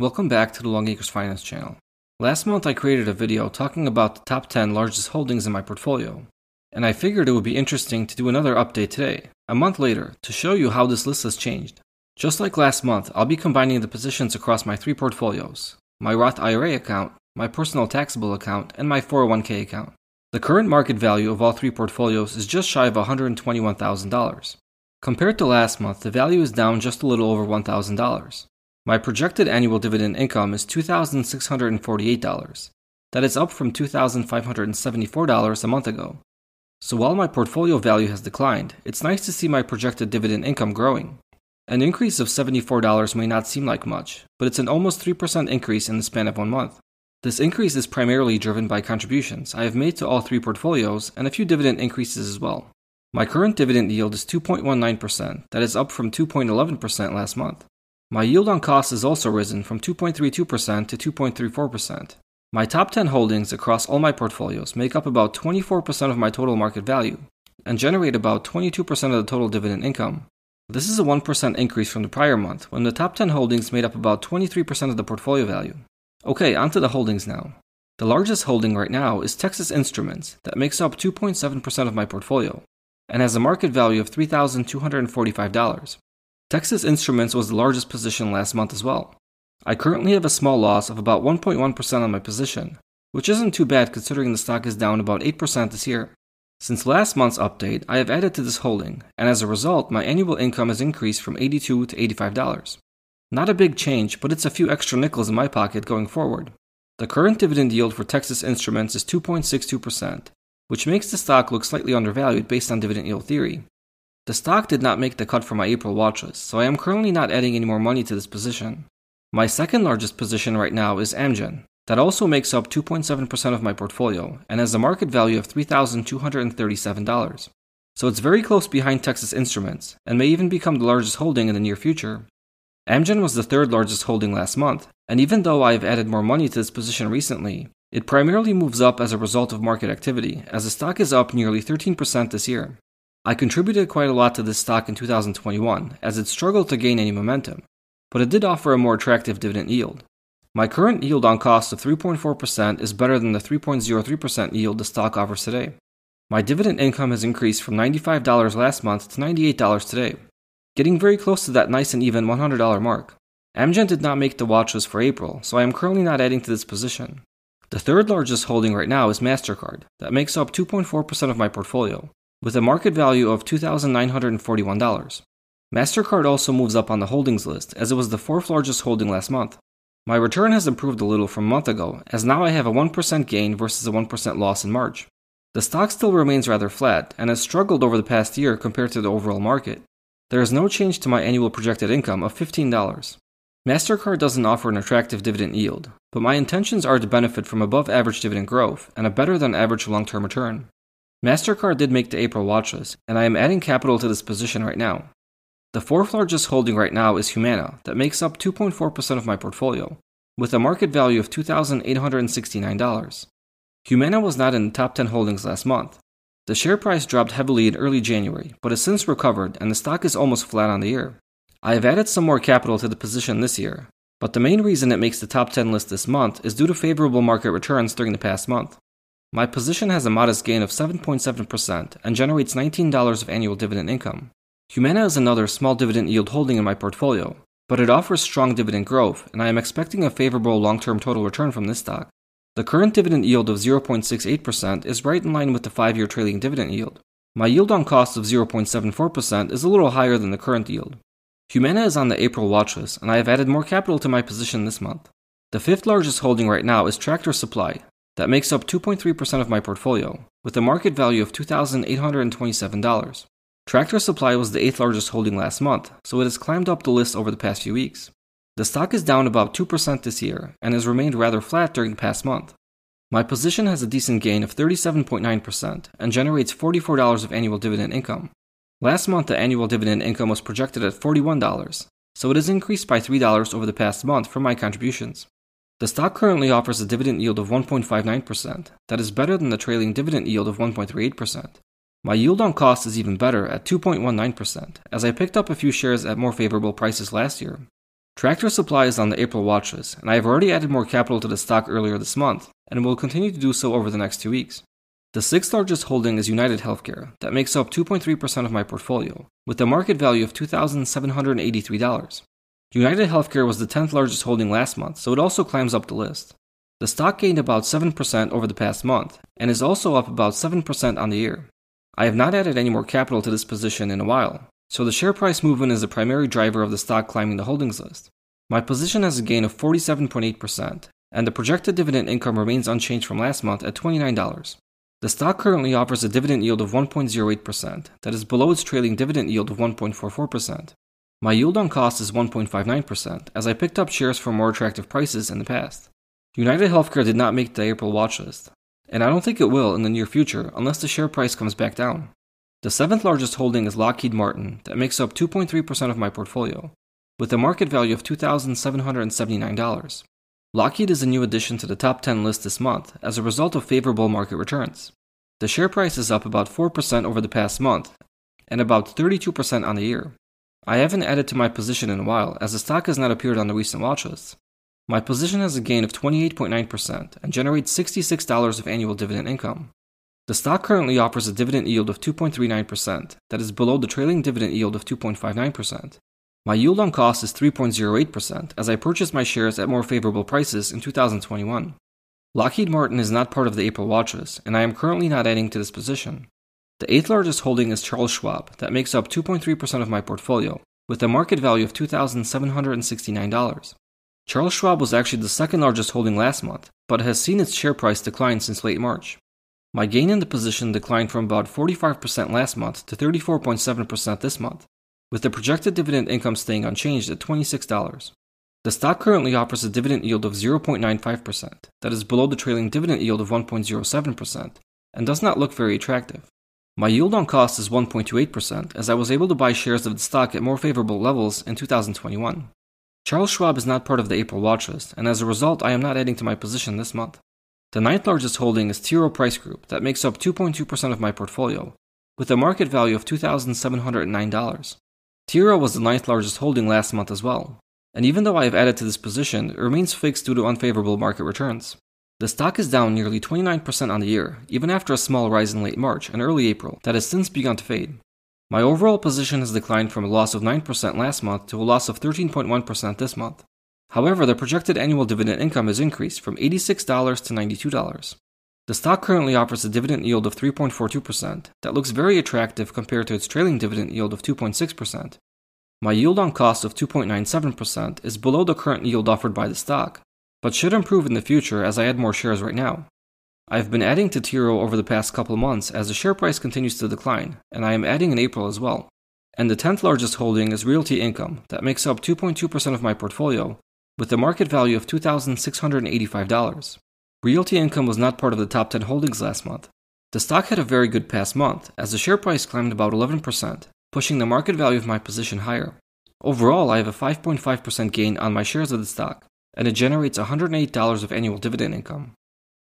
Welcome back to the Longacres Finance channel. Last month I created a video talking about the top 10 largest holdings in my portfolio, and I figured it would be interesting to do another update today, a month later, to show you how this list has changed. Just like last month, I'll be combining the positions across my three portfolios my Roth IRA account, my personal taxable account, and my 401k account. The current market value of all three portfolios is just shy of $121,000. Compared to last month, the value is down just a little over $1,000. My projected annual dividend income is $2,648. That is up from $2,574 a month ago. So while my portfolio value has declined, it's nice to see my projected dividend income growing. An increase of $74 may not seem like much, but it's an almost 3% increase in the span of one month. This increase is primarily driven by contributions I have made to all three portfolios and a few dividend increases as well. My current dividend yield is 2.19%, that is up from 2.11% last month. My yield on cost has also risen from 2.32% to 2.34%. My top 10 holdings across all my portfolios make up about 24% of my total market value and generate about 22% of the total dividend income. This is a 1% increase from the prior month when the top 10 holdings made up about 23% of the portfolio value. Okay, onto the holdings now. The largest holding right now is Texas Instruments, that makes up 2.7% of my portfolio, and has a market value of $3,245. Texas Instruments was the largest position last month as well. I currently have a small loss of about 1.1% on my position, which isn't too bad considering the stock is down about 8% this year. Since last month's update, I have added to this holding, and as a result, my annual income has increased from 82 to $85. Not a big change, but it's a few extra nickels in my pocket going forward. The current dividend yield for Texas Instruments is 2.62%, which makes the stock look slightly undervalued based on dividend yield theory, the stock did not make the cut for my April watchlist, so I am currently not adding any more money to this position. My second largest position right now is Amgen. That also makes up 2.7% of my portfolio and has a market value of $3,237. So it's very close behind Texas Instruments and may even become the largest holding in the near future. Amgen was the third largest holding last month, and even though I have added more money to this position recently, it primarily moves up as a result of market activity, as the stock is up nearly 13% this year. I contributed quite a lot to this stock in 2021, as it struggled to gain any momentum, but it did offer a more attractive dividend yield. My current yield on cost of 3.4% is better than the 3.03% yield the stock offers today. My dividend income has increased from $95 last month to $98 today, getting very close to that nice and even $100 mark. Amgen did not make the watch list for April, so I am currently not adding to this position. The third largest holding right now is MasterCard, that makes up 2.4% of my portfolio, with a market value of $2,941. MasterCard also moves up on the holdings list, as it was the fourth largest holding last month. My return has improved a little from a month ago, as now I have a 1% gain versus a 1% loss in March. The stock still remains rather flat and has struggled over the past year compared to the overall market. There is no change to my annual projected income of $15. MasterCard doesn't offer an attractive dividend yield, but my intentions are to benefit from above average dividend growth and a better than average long term return. MasterCard did make the April watch list, and I am adding capital to this position right now. The fourth largest holding right now is Humana, that makes up 2.4% of my portfolio, with a market value of $2,869. Humana was not in the top 10 holdings last month. The share price dropped heavily in early January, but has since recovered and the stock is almost flat on the year. I have added some more capital to the position this year, but the main reason it makes the top 10 list this month is due to favorable market returns during the past month. My position has a modest gain of 7.7% and generates $19 of annual dividend income. Humana is another small dividend yield holding in my portfolio, but it offers strong dividend growth, and I am expecting a favorable long term total return from this stock. The current dividend yield of 0.68% is right in line with the 5 year trailing dividend yield. My yield on cost of 0.74% is a little higher than the current yield. Humana is on the April watch list, and I have added more capital to my position this month. The fifth largest holding right now is Tractor Supply, that makes up 2.3% of my portfolio, with a market value of $2,827. Tractor Supply was the eighth largest holding last month, so it has climbed up the list over the past few weeks. The stock is down about 2% this year and has remained rather flat during the past month. My position has a decent gain of 37.9% and generates $44 of annual dividend income. Last month, the annual dividend income was projected at $41, so it has increased by $3 over the past month from my contributions. The stock currently offers a dividend yield of 1.59%, that is better than the trailing dividend yield of 1.38%. My yield on cost is even better at 2.19%, as I picked up a few shares at more favorable prices last year. Tractor Supply is on the April watchlist, and I have already added more capital to the stock earlier this month, and will continue to do so over the next two weeks. The sixth largest holding is United Healthcare, that makes up 2.3% of my portfolio, with a market value of $2,783. United Healthcare was the 10th largest holding last month, so it also climbs up the list. The stock gained about 7% over the past month, and is also up about 7% on the year. I have not added any more capital to this position in a while, so the share price movement is the primary driver of the stock climbing the holdings list. My position has a gain of 47.8%, and the projected dividend income remains unchanged from last month at $29. The stock currently offers a dividend yield of 1.08%, that is below its trailing dividend yield of 1.44%. My yield on cost is 1.59%, as I picked up shares for more attractive prices in the past. United Healthcare did not make the April watch list, and I don't think it will in the near future unless the share price comes back down. The seventh largest holding is Lockheed Martin, that makes up 2.3% of my portfolio, with a market value of $2,779. Lockheed is a new addition to the top 10 list this month as a result of favorable market returns. The share price is up about 4% over the past month and about 32% on the year. I haven't added to my position in a while as the stock has not appeared on the recent watch list. My position has a gain of 28.9% and generates $66 of annual dividend income. The stock currently offers a dividend yield of 2.39%, that is below the trailing dividend yield of 2.59%. My yield on cost is 3.08% as I purchased my shares at more favorable prices in 2021. Lockheed Martin is not part of the April watches, and I am currently not adding to this position. The eighth largest holding is Charles Schwab, that makes up 2.3% of my portfolio, with a market value of $2,769. Charles Schwab was actually the second largest holding last month, but has seen its share price decline since late March. My gain in the position declined from about 45% last month to 34.7% this month, with the projected dividend income staying unchanged at $26. The stock currently offers a dividend yield of 0.95%, that is below the trailing dividend yield of 1.07%, and does not look very attractive. My yield on cost is 1.28%, as I was able to buy shares of the stock at more favorable levels in 2021. Charles Schwab is not part of the April watchlist, and as a result, I am not adding to my position this month. The ninth largest holding is T. Rowe Price Group, that makes up 2.2% of my portfolio, with a market value of $2,709. T. Rowe was the ninth largest holding last month as well, and even though I have added to this position, it remains fixed due to unfavorable market returns. The stock is down nearly 29% on the year, even after a small rise in late March and early April that has since begun to fade. My overall position has declined from a loss of 9% last month to a loss of 13.1% this month. However, the projected annual dividend income has increased from $86 to $92. The stock currently offers a dividend yield of 3.42% that looks very attractive compared to its trailing dividend yield of 2.6%. My yield on cost of 2.97% is below the current yield offered by the stock, but should improve in the future as I add more shares right now. I have been adding to T. Rowe over the past couple months as the share price continues to decline, and I am adding in April as well. And the 10th largest holding is Realty Income, that makes up 2.2% of my portfolio, with a market value of $2,685. Realty Income was not part of the top 10 holdings last month. The stock had a very good past month, as the share price climbed about 11%, pushing the market value of my position higher. Overall, I have a 5.5% gain on my shares of the stock, and it generates $108 of annual dividend income.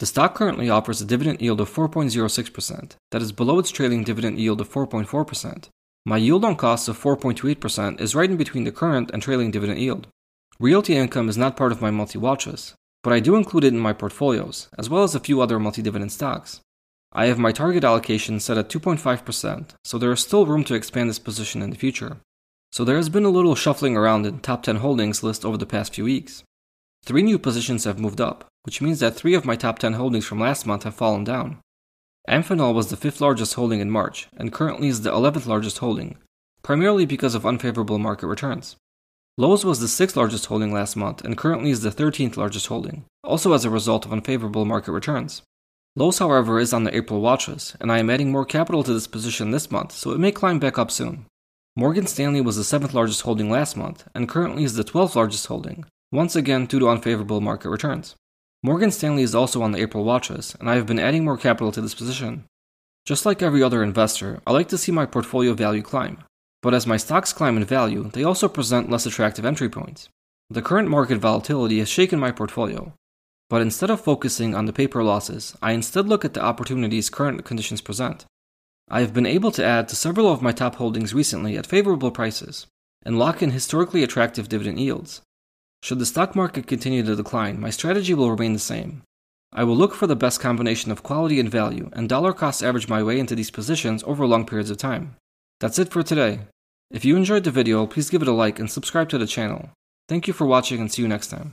The stock currently offers a dividend yield of 4.06%, that is below its trailing dividend yield of 4.4%. My yield on cost of 4.28% is right in between the current and trailing dividend yield. Realty income is not part of my multi watches, but I do include it in my portfolios, as well as a few other multi dividend stocks. I have my target allocation set at 2.5%, so there is still room to expand this position in the future. So there has been a little shuffling around in top 10 holdings list over the past few weeks. Three new positions have moved up, which means that three of my top 10 holdings from last month have fallen down. Amphenol was the fifth largest holding in March, and currently is the 11th largest holding, primarily because of unfavorable market returns. Lowe's was the sixth largest holding last month and currently is the 13th largest holding, also as a result of unfavorable market returns. Lowe's, however, is on the April watches, and I am adding more capital to this position this month, so it may climb back up soon. Morgan Stanley was the 7th largest holding last month and currently is the 12th largest holding, once again due to unfavorable market returns. Morgan Stanley is also on the April watches, and I have been adding more capital to this position. Just like every other investor, I like to see my portfolio value climb. But as my stocks climb in value, they also present less attractive entry points. The current market volatility has shaken my portfolio. But instead of focusing on the paper losses, I instead look at the opportunities current conditions present. I have been able to add to several of my top holdings recently at favorable prices and lock in historically attractive dividend yields. Should the stock market continue to decline, my strategy will remain the same. I will look for the best combination of quality and value and dollar cost average my way into these positions over long periods of time. That's it for today. If you enjoyed the video, please give it a like and subscribe to the channel. Thank you for watching and see you next time.